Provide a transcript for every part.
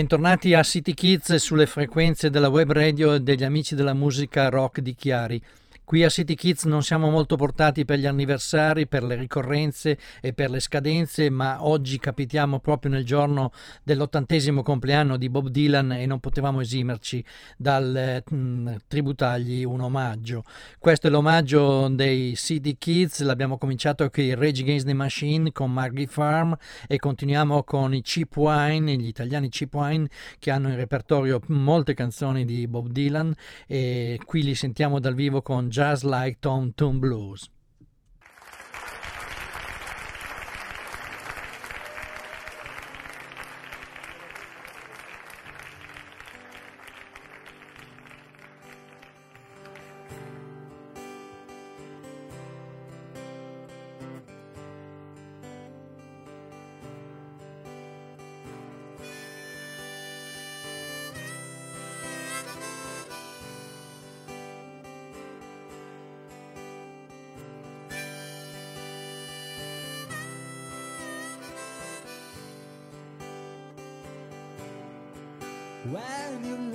Bentornati a City Kids sulle frequenze della web radio degli amici della musica rock di Chiari. Qui a City Kids non siamo molto portati per gli anniversari, per le ricorrenze e per le scadenze, ma oggi capitiamo proprio nel giorno dell'ottantesimo compleanno di Bob Dylan e non potevamo esimerci dal mm, tributargli un omaggio. Questo è l'omaggio dei City Kids, l'abbiamo cominciato con i Rage Against the Machine, con Margie Farm e continuiamo con i Cheap Wine, gli italiani Cheap Wine che hanno in repertorio molte canzoni di Bob Dylan e qui li sentiamo dal vivo con just like Tom Thumb's Blues.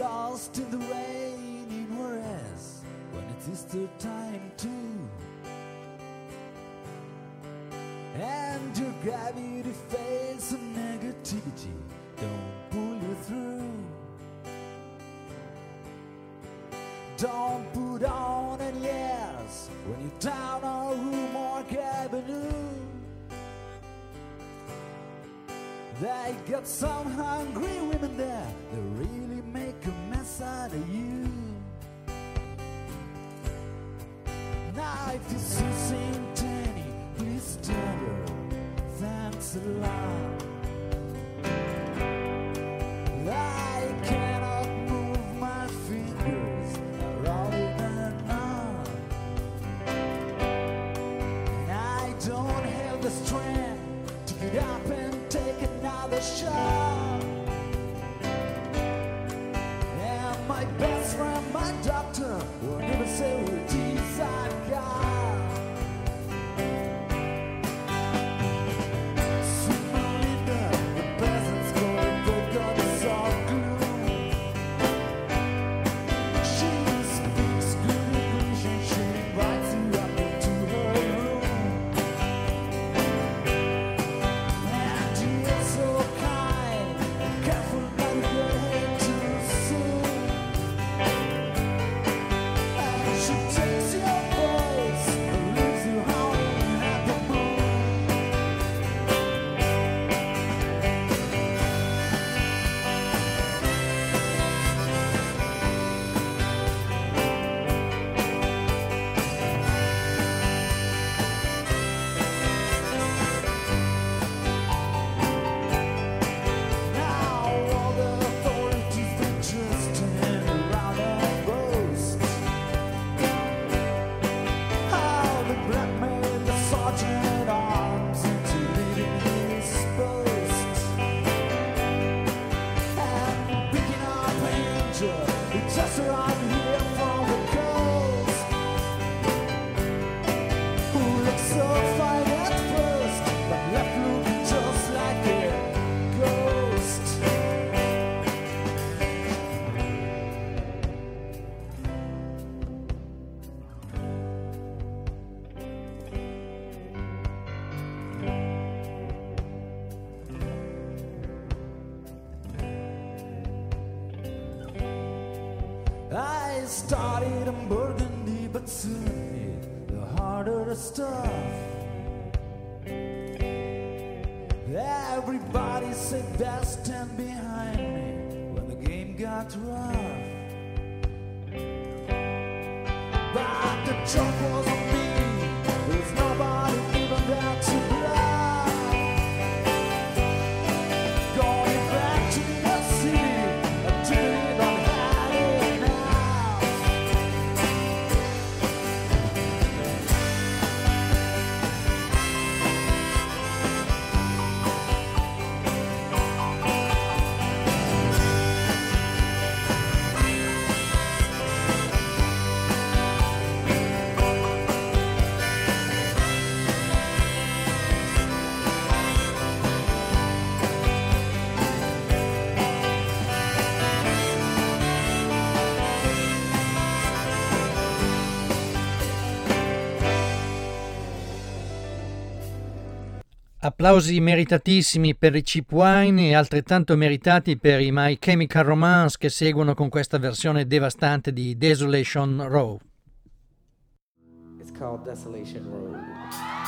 Lost in the rain in Juarez, when it is the time to, and your gravity face Applausi meritatissimi per i Cheap Wine e altrettanto meritati per i My Chemical Romance che seguono con questa versione devastante di Desolation Row. It's called Desolation Road.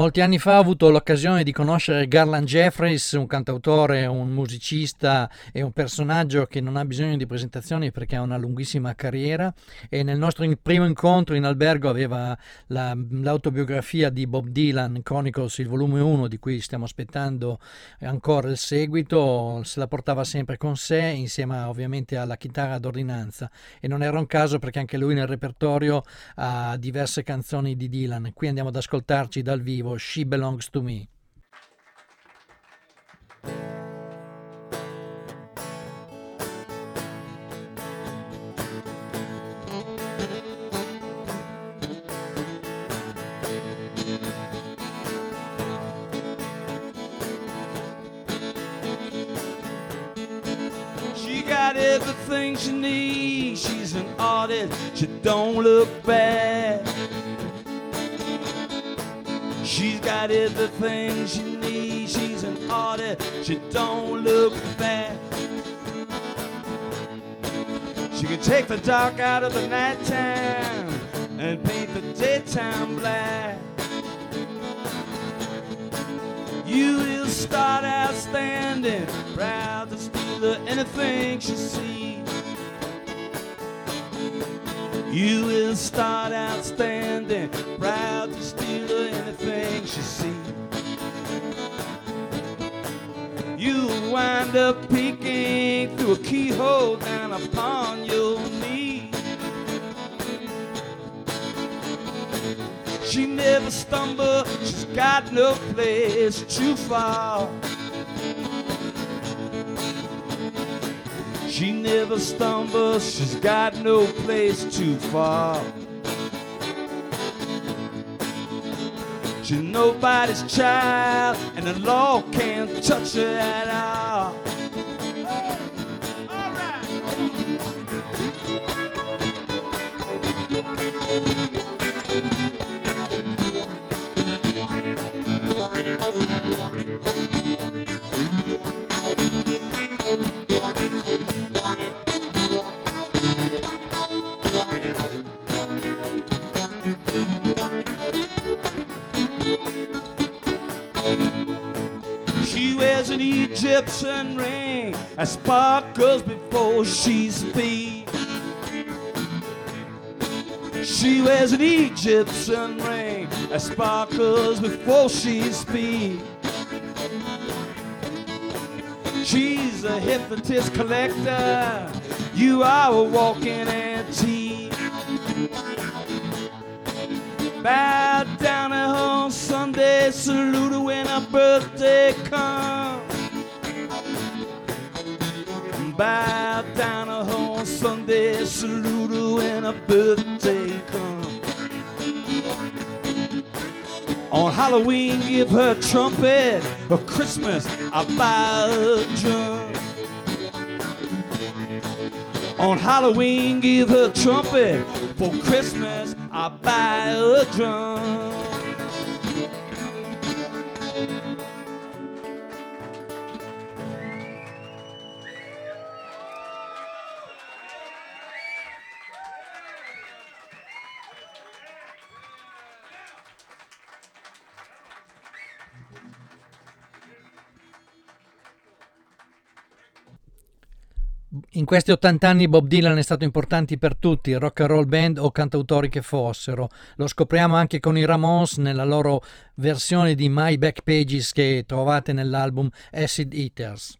Molti anni fa ho avuto l'occasione di conoscere Garland Jeffries, un cantautore, un musicista e un personaggio che non ha bisogno di presentazioni perché ha una lunghissima carriera. E nel nostro primo incontro in albergo aveva la, l'autobiografia di Bob Dylan, Chronicles, il volume 1 di cui stiamo aspettando ancora il seguito, se la portava sempre con sé insieme ovviamente alla chitarra d'ordinanza. E non era un caso perché anche lui nel repertorio ha diverse canzoni di Dylan. Qui andiamo ad ascoltarci dal vivo vivo She Belongs to Me. She got everything she needs. She's an artist. She don't look bad. She's got everything she needs. She's an artist. She don't look bad. She can take the dark out of the nighttime and paint the daytime black. You will start out standing, proud to steal anything she sees. You will start out standing, proud to steal anything she sees. You'll wind up peeking through a keyhole down upon your knee. She never stumbles, she's got no place to fall. She never stumbles, she's got no place to fall. She's nobody's child, and the law can't touch her at all. Egyptian ring that sparkles before she speaks. She wears an Egyptian ring that sparkles before she speaks. She's a hypnotist collector. You are a walking antique. Bow down at on Sunday, salute her when her birthday comes. Bow down on Sunday, salute her when her birthday comes. On Halloween, give her a trumpet. For Christmas, I buy a drum. On Halloween, give her a trumpet. For Christmas, I buy a drum. In questi 80 anni Bob Dylan è stato importante per tutti, rock and roll band o cantautori che fossero. Lo scopriamo anche con i Ramones nella loro versione di My Back Pages che trovate nell'album Acid Eaters.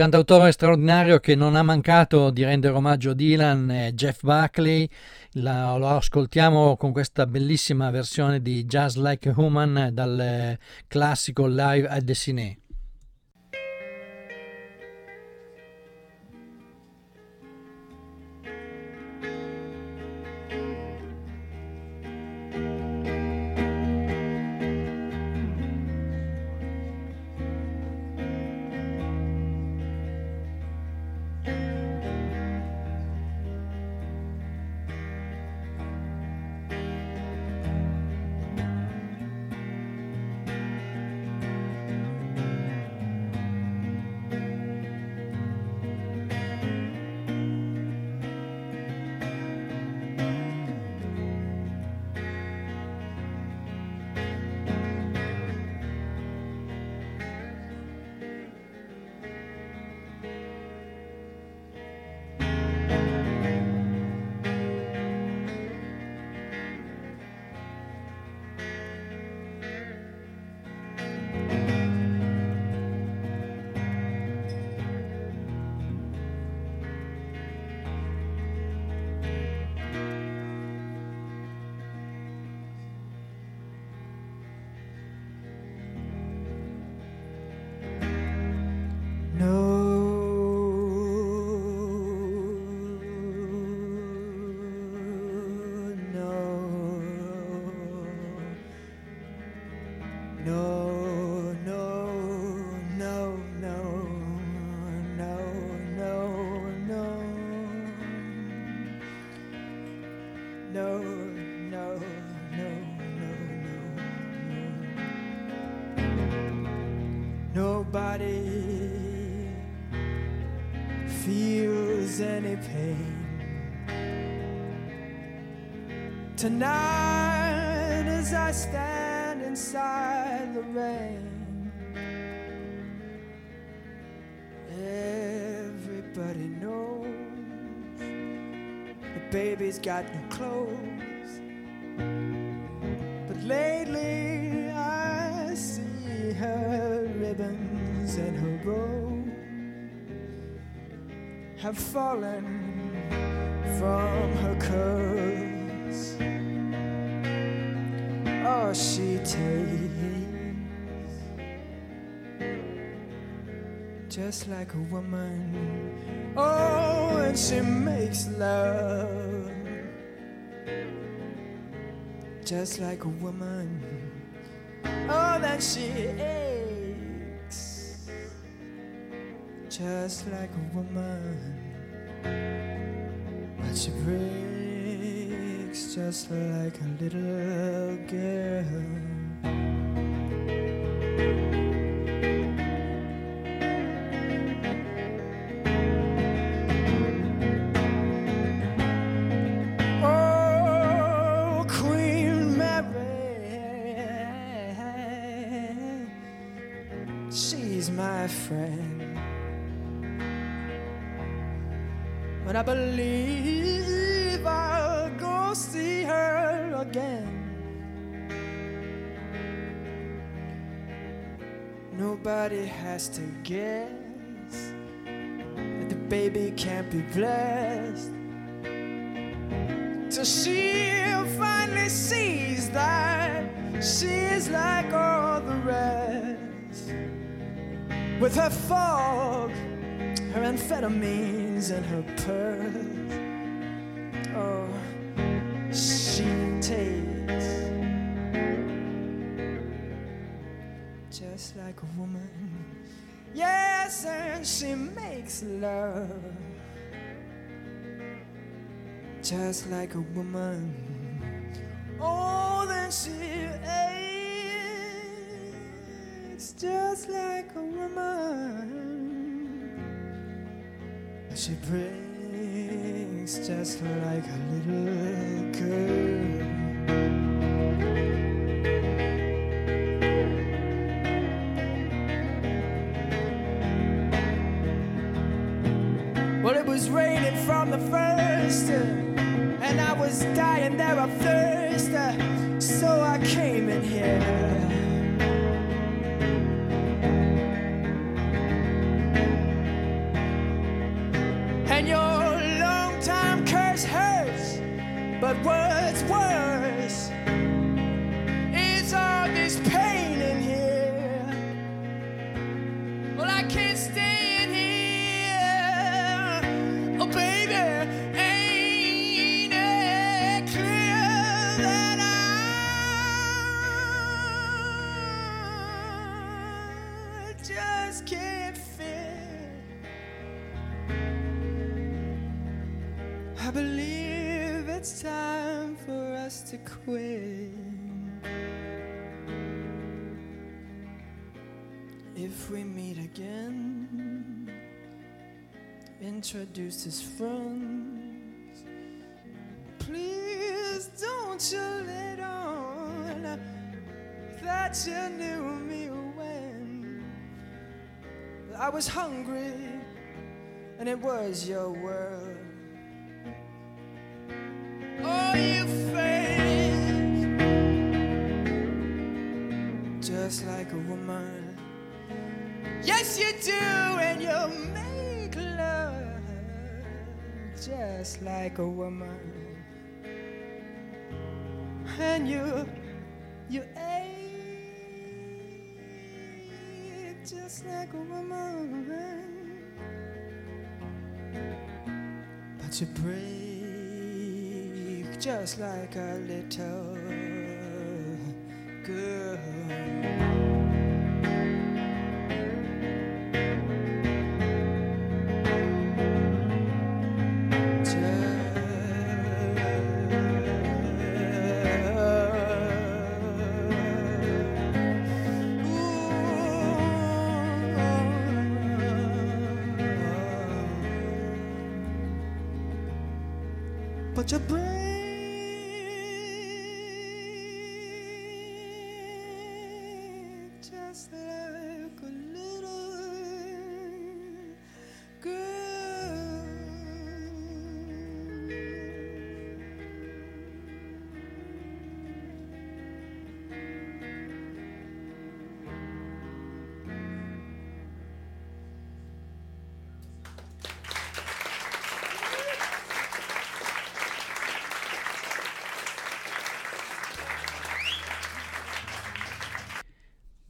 Cantautore straordinario che non ha mancato di rendere omaggio a Dylan è Jeff Buckley. La- lo ascoltiamo con questa bellissima versione di Just Like a Human dal eh, classico Live at the Cine. Tonight, as I stand inside the rain, everybody knows the baby's got no clothes. But lately, I see her ribbons and her bow have fallen from her curls. Just like a woman. Oh, and she makes love just like a woman. Oh, then she aches just like a woman. But she breaks just like a little girl. But I believe I'll go see her again. Nobody has to guess that the baby can't be blessed. So she finally sees that she is like all the rest. With her fog, her and her pearls. Oh, she takes just like a woman. Yes, and she makes love just like a woman. Oh, then she aches just like a woman. She breaks just like a little girl. Well, it was raining from the first, uh, and I was dying there of thirst, uh, so I came in here. But what's again, introduce his friends. Please don't you let on that you knew me when I was hungry and it was your world. Oh, you fake just like a woman. Yes, you do, and you make love just like a woman. And you, you ache just like a woman. But you break just like a little girl. To break.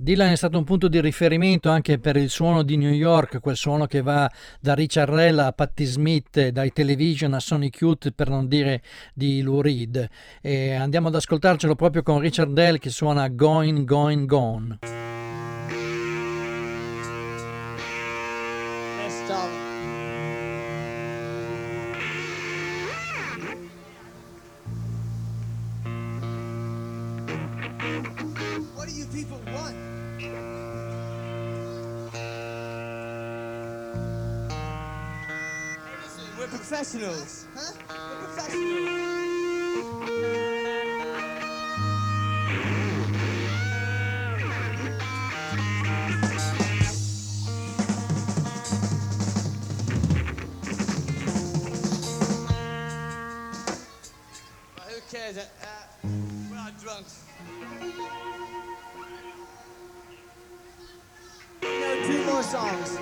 Dylan è stato un punto di riferimento anche per il suono di New York, quel suono che va da Richard Rell a Patti Smith, dai Television a Sonic Youth, per non dire di Lou Reed. E andiamo ad ascoltarcelo proprio con Richard Rell che suona Going, Going, Gone. Songs.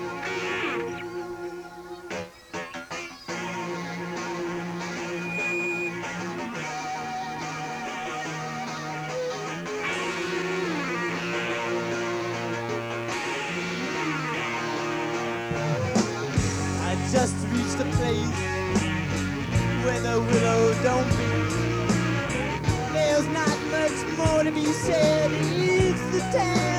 I just reached a place where the willow don't be. There's not much more to be said. It's the time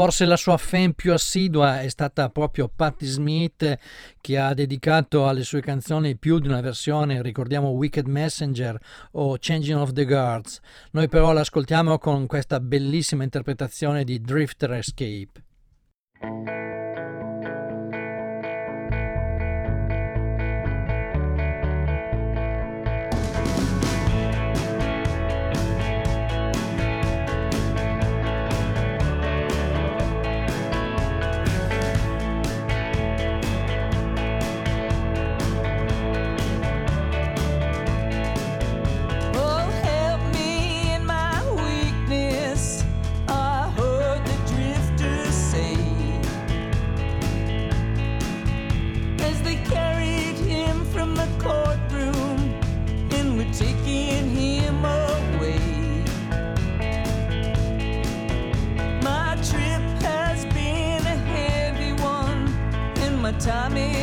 Forse la sua fan più assidua è stata proprio Patti Smith che ha dedicato alle sue canzoni più di una versione, ricordiamo Wicked Messenger o Changing of the Guards. Noi però l'ascoltiamo con questa bellissima interpretazione di Drifter Escape. time is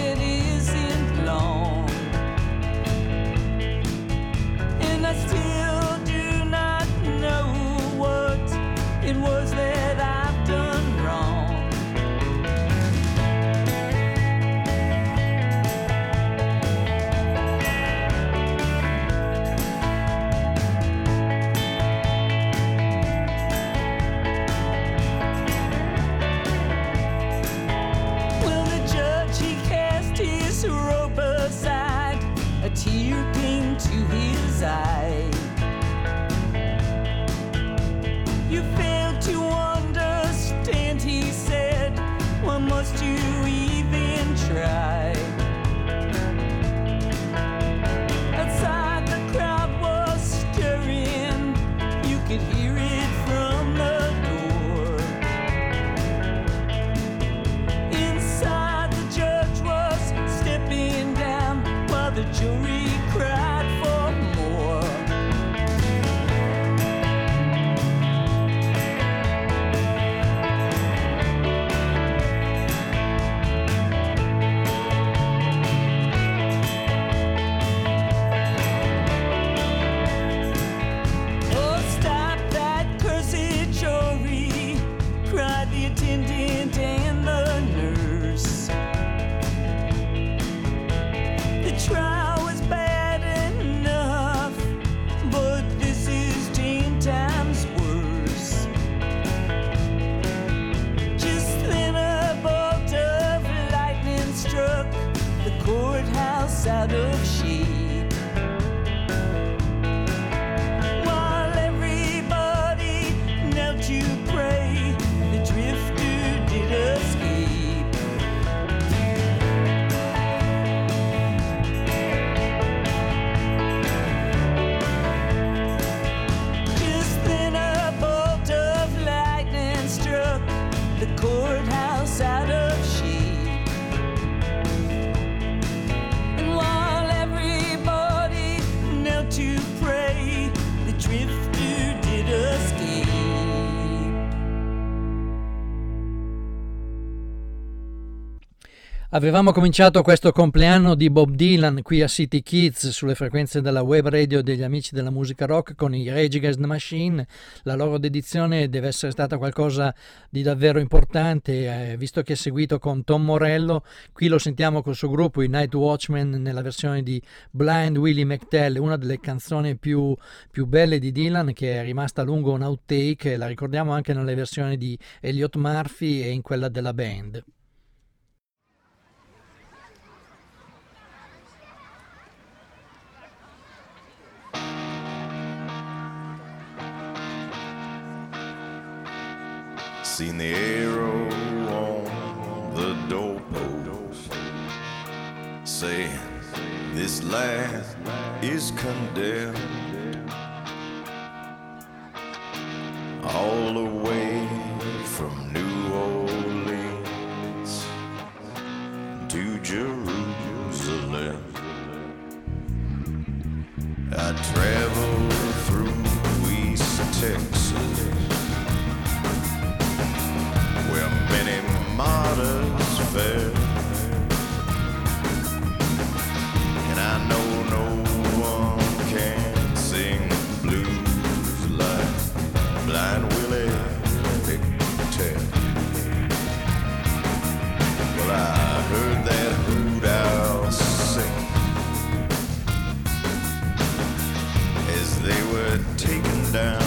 Avevamo cominciato questo compleanno di Bob Dylan qui a City Kids sulle frequenze della web radio degli amici della musica rock con i Rage Against the Machine. La loro dedizione deve essere stata qualcosa di davvero importante, eh, visto che è seguito con Tom Morello. Qui lo sentiamo col suo gruppo, i Night Watchmen, nella versione di Blind Willie McTell, una delle canzoni più, più belle di Dylan che è rimasta a lungo un outtake. La ricordiamo anche nelle versioni di Elliot Murphy e in quella della band. Seen the arrow on the doorpost saying this land is condemned all the way from New Orleans to Jerusalem. I traveled through East Texas martyrs fell. And I know no one can sing blues like Blind Willie McTell. Well, I heard that hoot owl sing as they were taken down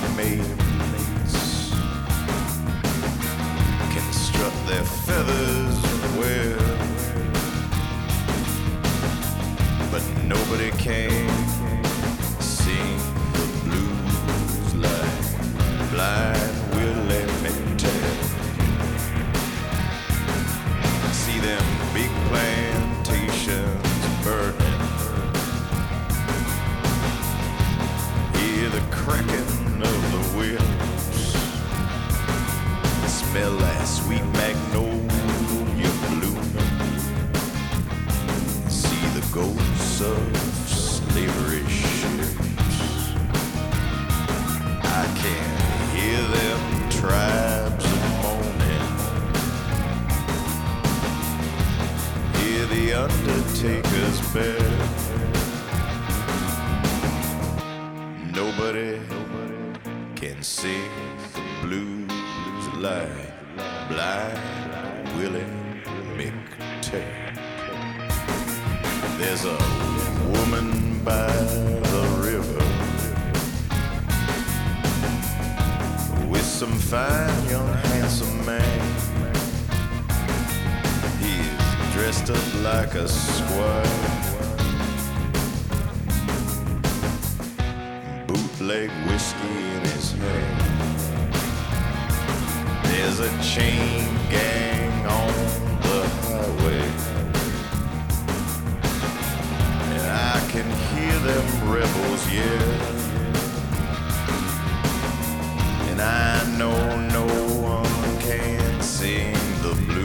in the blues.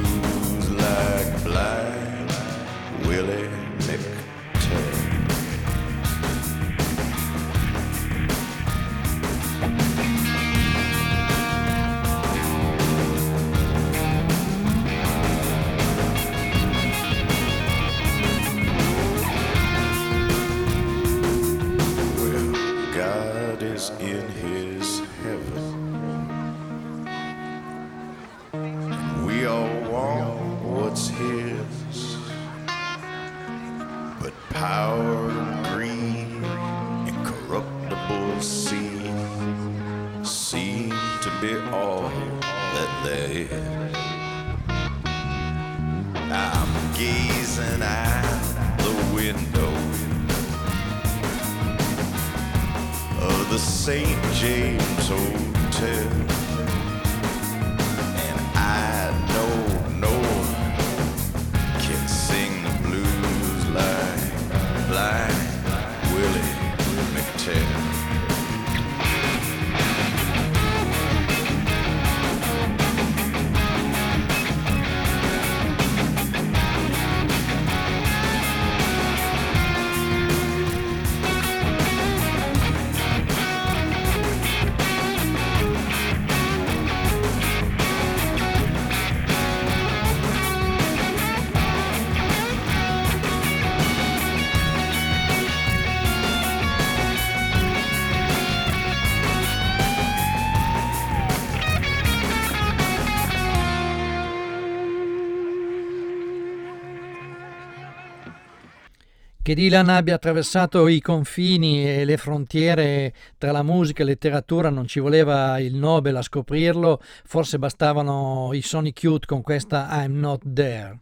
Che Dylan abbia attraversato i confini e le frontiere tra la musica e la letteratura, non ci voleva il Nobel a scoprirlo, forse bastavano i Sony Cute con questa I'm Not There.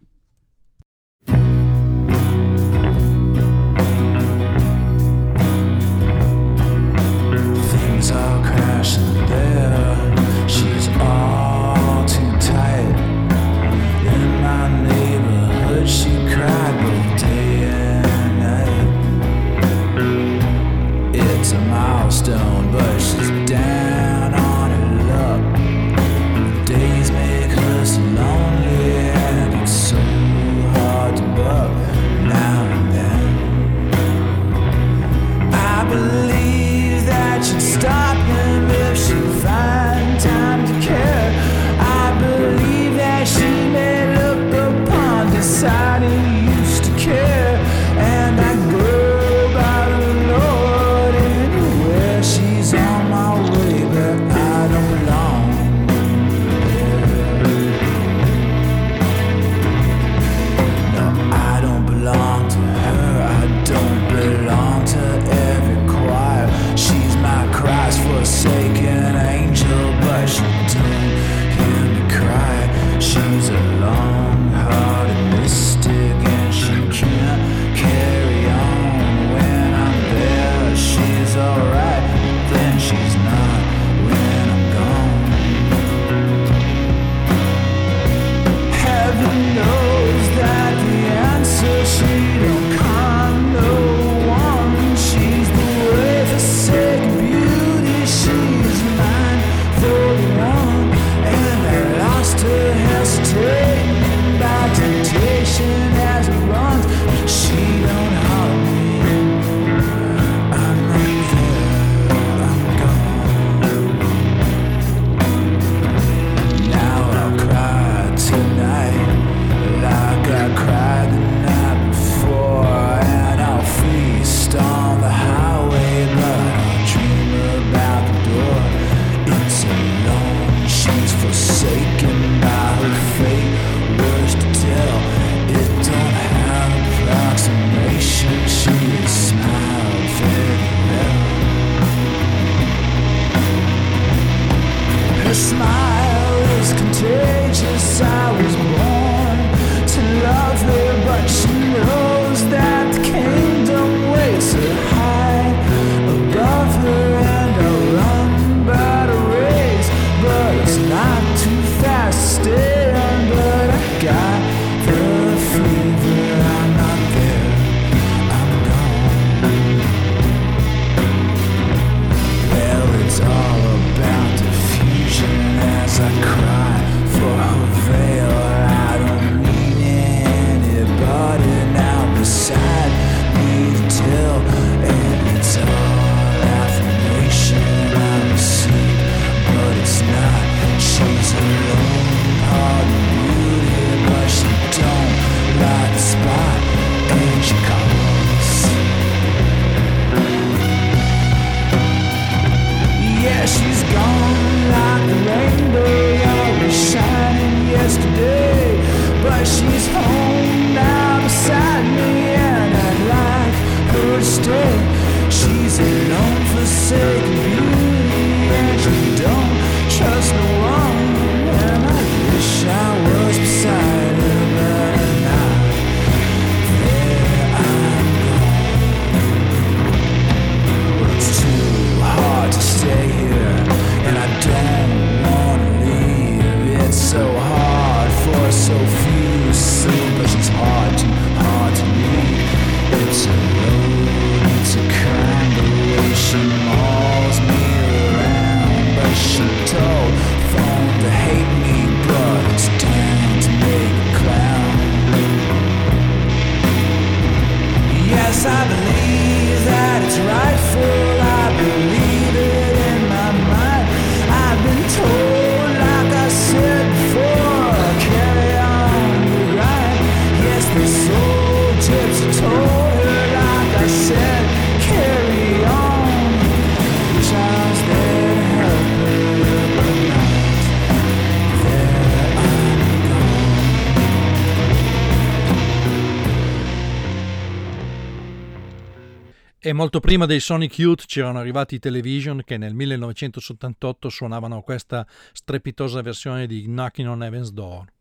Molto prima dei Sonic Youth c'erano arrivati i Television che nel 1978 suonavano questa strepitosa versione di Knocking on Heaven's Door.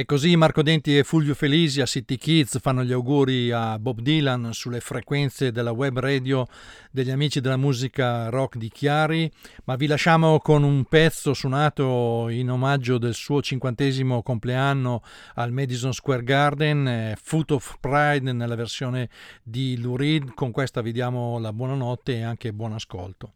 E così Marco Denti e Fulvio Felisi a City Kids fanno gli auguri a Bob Dylan sulle frequenze della web radio degli amici della musica rock di Chiari, ma vi lasciamo con un pezzo suonato in omaggio del suo cinquantesimo compleanno al Madison Square Garden, eh, Foot of Pride nella versione di Lou Reed. Con questa vi diamo la buonanotte e anche buon ascolto.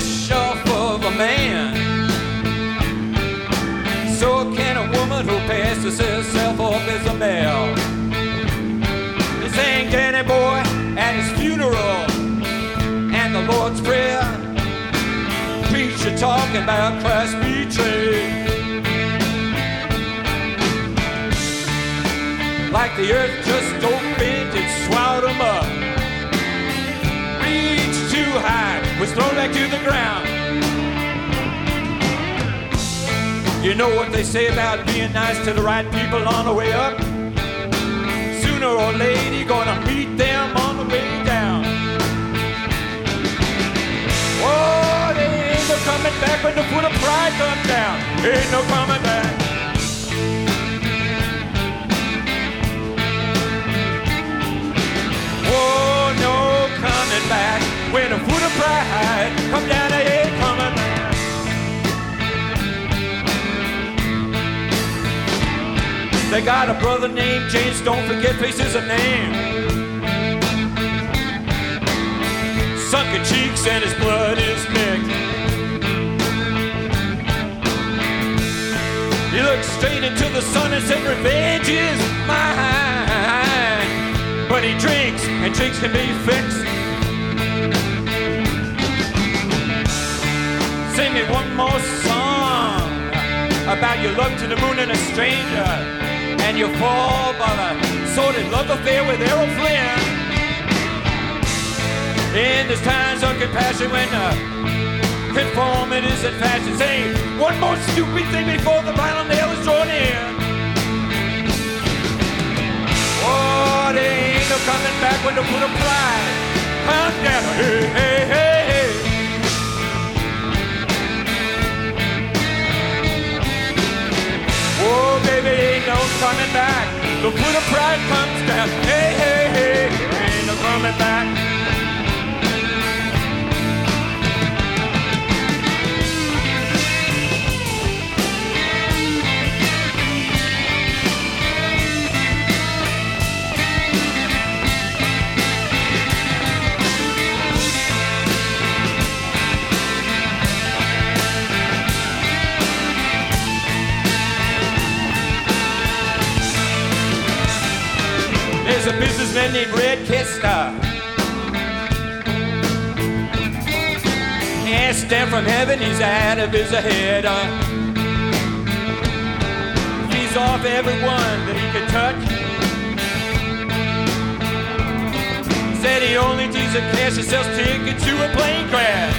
Flesh off of a man. So can a woman who passes herself off as a male. This ain't Danny Boy at his funeral and the Lord's Prayer. Preacher talking about Christ betrayed. Like the earth just opened and swallowed him up thrown back to the ground. You know what they say about being nice to the right people on the way up? Sooner or later, you're gonna meet them on the way down. Oh, there ain't no coming back when the foot of pride comes down. Ain't no coming back. They got a brother named James, don't forget faces a name. Sunken cheeks and his blood is mixed. He looks straight into the sun and said, Revenge is mine. But he drinks, and drinks can be fixed. Sing me one more song about your love to the moon and a stranger, and you fall by the sordid love affair with Errol Flynn. In this times of compassion when uh, conformity is in fashion, say one more stupid thing before the final nail is drawn in. Oh, there ain't no coming back when the foot of pride comes down. Hey, hey, hey, Oh, baby, ain't no coming back. The foot of pride comes down. Hey, hey, hey, ain't no coming back. Named Red Kista. Asked down from heaven, he's out of his head. Feeds off everyone that he could touch. Said he only deals in cash and sells tickets to a plane crash.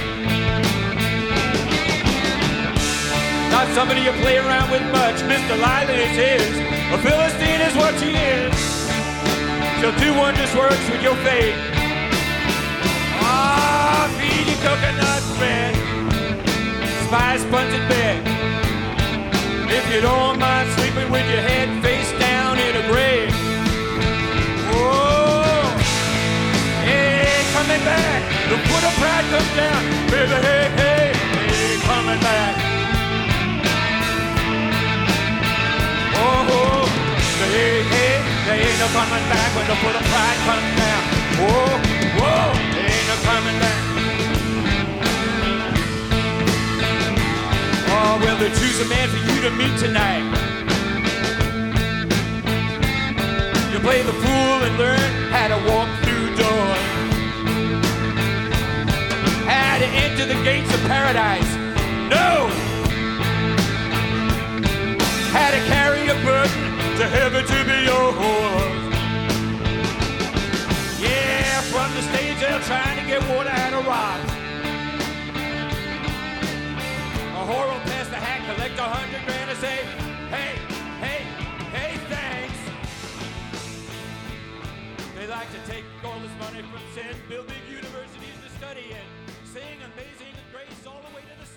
Not somebody you play around with much. Miss Delilah is his. A Philistine is what she is. She'll do wondrous works with your faith. Ah, feed you coconut bread. Spice in bed. If you don't mind sleeping with your head face down in a grave. Oh, hey, coming back. The foot of pride comes down. Baby, hey, hey, hey, coming back. Oh, oh, hey, hey, there ain't no coming back when the foot of pride comes down. Whoa, whoa, there ain't no coming back. Oh, well, they choose a man for you to meet tonight. You play the fool and learn how to walk through doors. How to enter the gates of paradise. No! How to carry a burden to heaven to. Yeah, from the stage they're trying to get water out of rocks. A whore will pass the hat, collect a hundred grand and say, hey, hey, hey, thanks. They like to take all this money from sin, build big universities to study in, sing amazing grace all the way to the